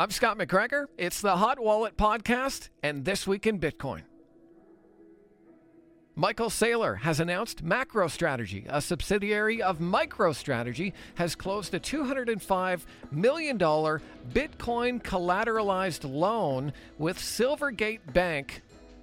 I'm Scott McGregor. It's the Hot Wallet Podcast and This Week in Bitcoin. Michael Saylor has announced MacroStrategy, a subsidiary of MicroStrategy, has closed a $205 million Bitcoin collateralized loan with Silvergate Bank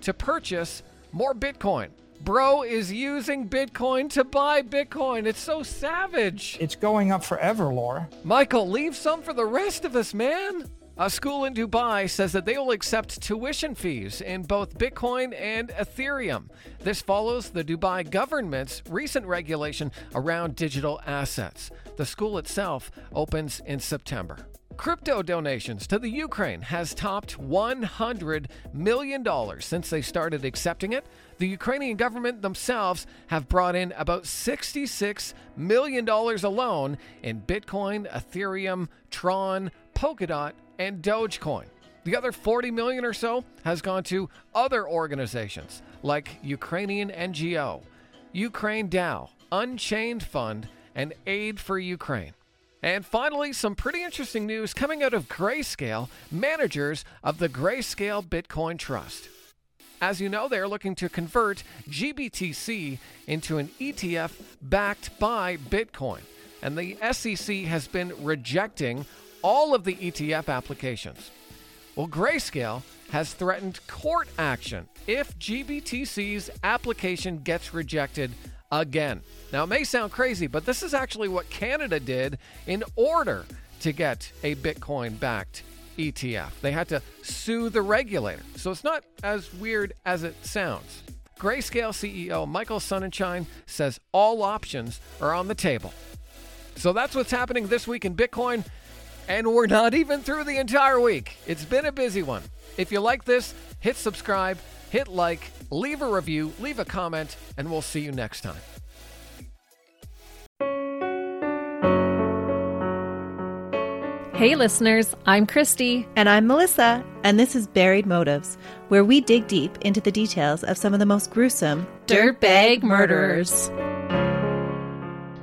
to purchase more Bitcoin. Bro is using Bitcoin to buy Bitcoin. It's so savage. It's going up forever, Laura. Michael, leave some for the rest of us, man. A school in Dubai says that they will accept tuition fees in both Bitcoin and Ethereum. This follows the Dubai government's recent regulation around digital assets. The school itself opens in September. Crypto donations to the Ukraine has topped $100 million since they started accepting it. The Ukrainian government themselves have brought in about $66 million alone in Bitcoin, Ethereum, Tron, Polkadot, and Dogecoin. The other 40 million or so has gone to other organizations like Ukrainian NGO, Ukraine DAO, Unchained Fund, and Aid for Ukraine. And finally, some pretty interesting news coming out of Grayscale, managers of the Grayscale Bitcoin Trust. As you know, they are looking to convert GBTC into an ETF backed by Bitcoin. And the SEC has been rejecting all of the ETF applications. Well, Grayscale has threatened court action if GBTC's application gets rejected again. Now, it may sound crazy, but this is actually what Canada did in order to get a Bitcoin backed ETF. They had to sue the regulator. So it's not as weird as it sounds. Grayscale CEO Michael Sonnenshein says all options are on the table. So that's what's happening this week in Bitcoin. And we're not even through the entire week. It's been a busy one. If you like this, hit subscribe, hit like, leave a review, leave a comment, and we'll see you next time. Hey, listeners, I'm Christy. And I'm Melissa, and this is Buried Motives, where we dig deep into the details of some of the most gruesome dirtbag murderers.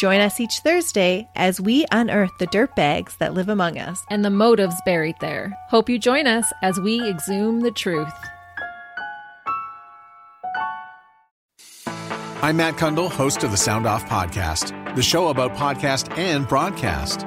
Join us each Thursday as we unearth the dirt bags that live among us and the motives buried there. Hope you join us as we exhume the truth. I'm Matt Cundill, host of the Sound Off Podcast, the show about podcast and broadcast.